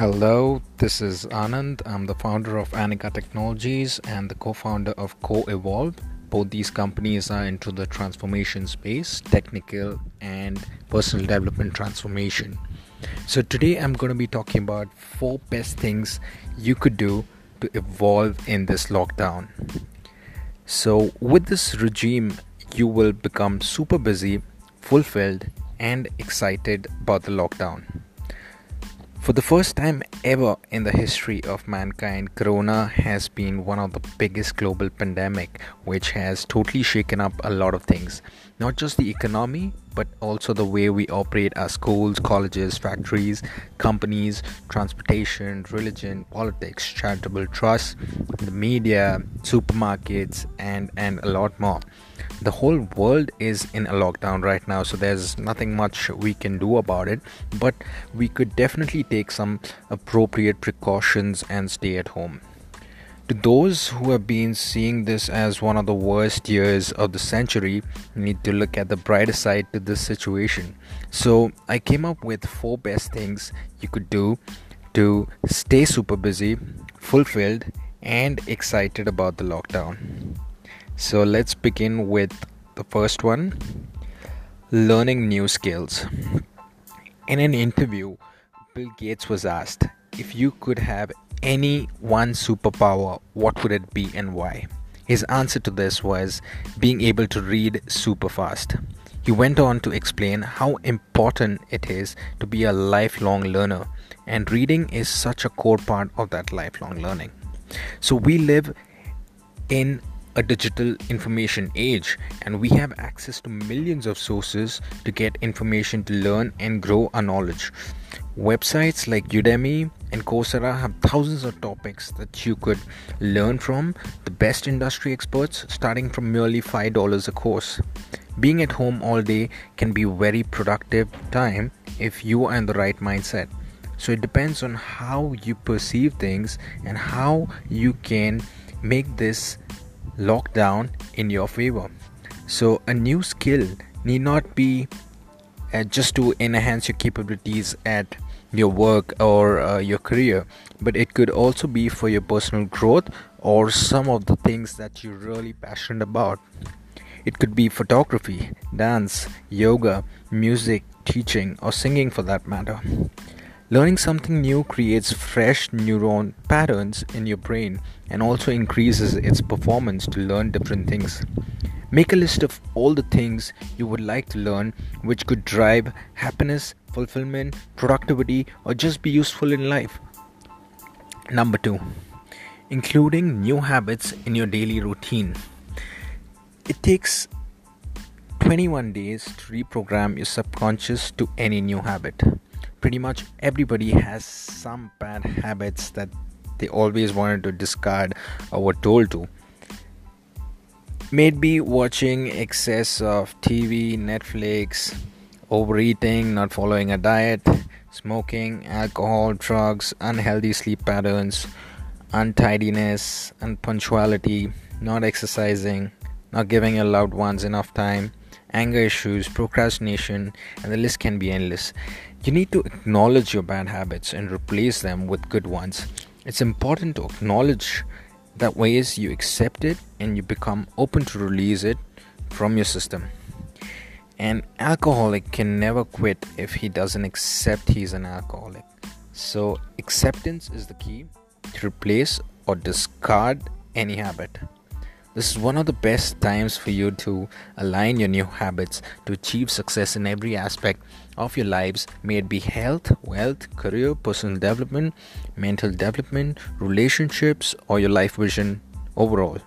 Hello, this is Anand. I'm the founder of Anika Technologies and the co founder of Co Evolve. Both these companies are into the transformation space, technical and personal development transformation. So, today I'm going to be talking about four best things you could do to evolve in this lockdown. So, with this regime, you will become super busy, fulfilled, and excited about the lockdown. For the first time ever in the history of mankind, Corona has been one of the biggest global pandemic which has totally shaken up a lot of things. Not just the economy, but also the way we operate our schools, colleges, factories, companies, transportation, religion, politics, charitable trusts, the media, supermarkets, and, and a lot more. The whole world is in a lockdown right now, so there's nothing much we can do about it, but we could definitely take some appropriate precautions and stay at home. To those who have been seeing this as one of the worst years of the century, need to look at the brighter side to this situation. So, I came up with four best things you could do to stay super busy, fulfilled, and excited about the lockdown. So, let's begin with the first one learning new skills. In an interview, Bill Gates was asked if you could have any one superpower, what would it be and why? His answer to this was being able to read super fast. He went on to explain how important it is to be a lifelong learner, and reading is such a core part of that lifelong learning. So, we live in a digital information age, and we have access to millions of sources to get information to learn and grow our knowledge. Websites like Udemy and Coursera have thousands of topics that you could learn from the best industry experts starting from merely $5 a course. Being at home all day can be very productive time if you are in the right mindset. So it depends on how you perceive things and how you can make this lockdown in your favor. So a new skill need not be uh, just to enhance your capabilities at your work or uh, your career, but it could also be for your personal growth or some of the things that you're really passionate about. It could be photography, dance, yoga, music, teaching, or singing for that matter. Learning something new creates fresh neuron patterns in your brain and also increases its performance to learn different things. Make a list of all the things you would like to learn which could drive happiness, fulfillment, productivity, or just be useful in life. Number two, including new habits in your daily routine. It takes 21 days to reprogram your subconscious to any new habit. Pretty much everybody has some bad habits that they always wanted to discard or were told to. Maybe watching excess of TV, Netflix, overeating, not following a diet, smoking, alcohol, drugs, unhealthy sleep patterns, untidiness, unpunctuality, not exercising, not giving your loved ones enough time, anger issues, procrastination, and the list can be endless. You need to acknowledge your bad habits and replace them with good ones. It's important to acknowledge that ways you accept it and you become open to release it from your system. An alcoholic can never quit if he doesn't accept he's an alcoholic. So, acceptance is the key to replace or discard any habit. This is one of the best times for you to align your new habits to achieve success in every aspect of your lives, may it be health, wealth, career, personal development, mental development, relationships, or your life vision overall.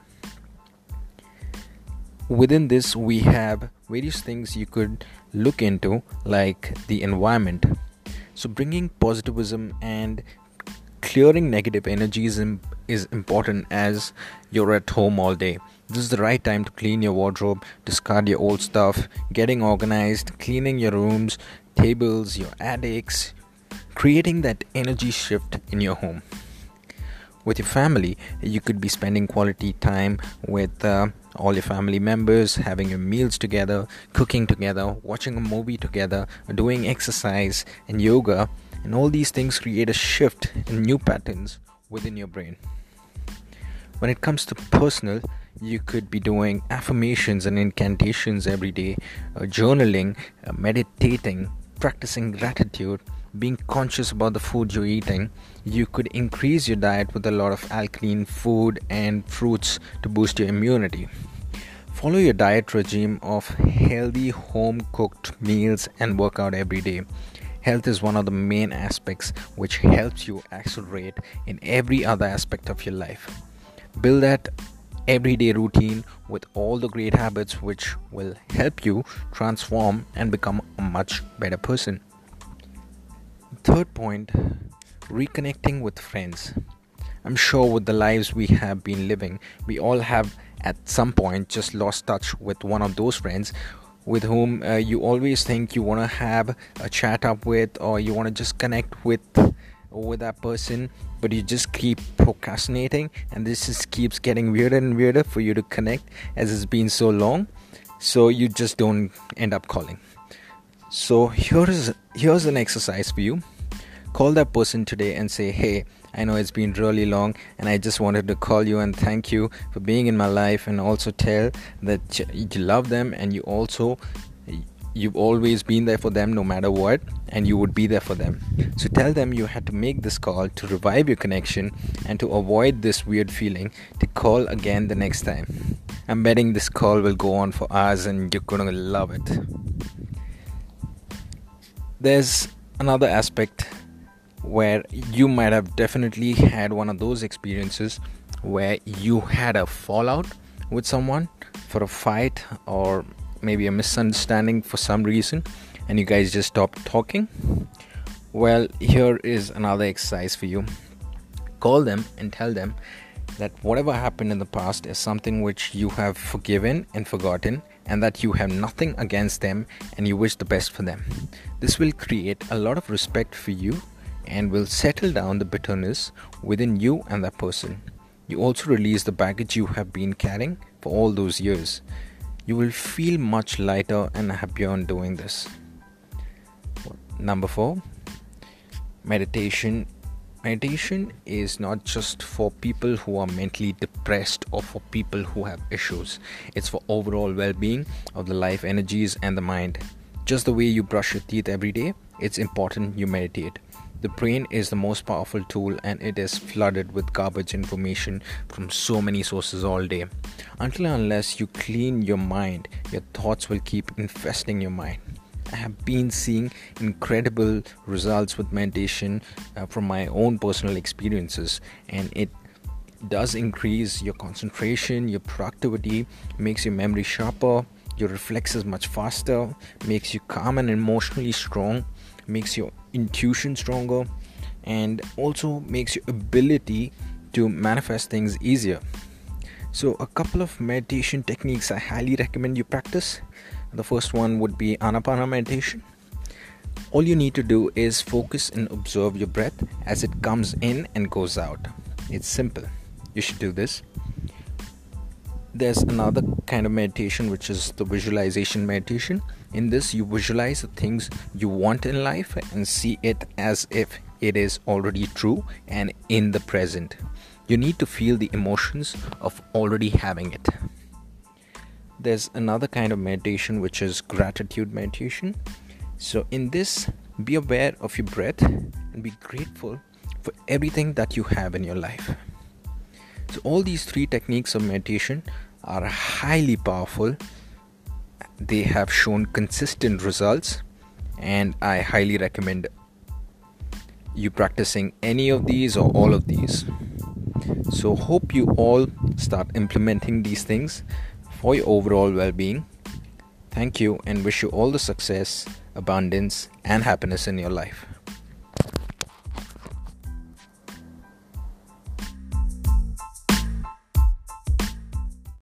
Within this, we have various things you could look into, like the environment. So, bringing positivism and clearing negative energies is important as you're at home all day. This is the right time to clean your wardrobe, discard your old stuff, getting organized, cleaning your rooms, tables, your attics, creating that energy shift in your home. With your family, you could be spending quality time with uh, all your family members, having your meals together, cooking together, watching a movie together, doing exercise and yoga And all these things create a shift in new patterns within your brain. When it comes to personal, you could be doing affirmations and incantations every day, uh, journaling, uh, meditating, practicing gratitude, being conscious about the food you're eating. You could increase your diet with a lot of alkaline food and fruits to boost your immunity. Follow your diet regime of healthy home cooked meals and work out every day. Health is one of the main aspects which helps you accelerate in every other aspect of your life. Build that everyday routine with all the great habits which will help you transform and become a much better person. Third point reconnecting with friends. I'm sure with the lives we have been living, we all have at some point just lost touch with one of those friends with whom uh, you always think you want to have a chat up with or you want to just connect with with that person but you just keep procrastinating and this just keeps getting weirder and weirder for you to connect as it's been so long. So you just don't end up calling. So here's here's an exercise for you call that person today and say hey I know it's been really long, and I just wanted to call you and thank you for being in my life, and also tell that you love them and you also you've always been there for them no matter what and you would be there for them. So tell them you had to make this call to revive your connection and to avoid this weird feeling to call again the next time. I'm betting this call will go on for hours and you're gonna love it. There's another aspect where you might have definitely had one of those experiences where you had a fallout with someone for a fight or maybe a misunderstanding for some reason and you guys just stopped talking? Well here is another exercise for you. Call them and tell them that whatever happened in the past is something which you have forgiven and forgotten and that you have nothing against them and you wish the best for them. This will create a lot of respect for you and will settle down the bitterness within you and that person. You also release the baggage you have been carrying for all those years. You will feel much lighter and happier on doing this. Number four, meditation. Meditation is not just for people who are mentally depressed or for people who have issues. It's for overall well being of the life energies and the mind. Just the way you brush your teeth every day, it's important you meditate. The brain is the most powerful tool and it is flooded with garbage information from so many sources all day. Until unless you clean your mind, your thoughts will keep infesting your mind. I have been seeing incredible results with meditation uh, from my own personal experiences, and it does increase your concentration, your productivity, makes your memory sharper, your reflexes much faster, makes you calm and emotionally strong, makes your intuition stronger and also makes your ability to manifest things easier. So a couple of meditation techniques i highly recommend you practice. The first one would be anapana meditation. All you need to do is focus and observe your breath as it comes in and goes out. It's simple. You should do this there's another kind of meditation which is the visualization meditation in this, you visualize the things you want in life and see it as if it is already true and in the present. You need to feel the emotions of already having it. There's another kind of meditation which is gratitude meditation. So, in this, be aware of your breath and be grateful for everything that you have in your life. So, all these three techniques of meditation are highly powerful. They have shown consistent results and i highly recommend you practicing any of these or all of these. So hope you all start implementing these things for your overall well-being. Thank you and wish you all the success abundance and happiness in your life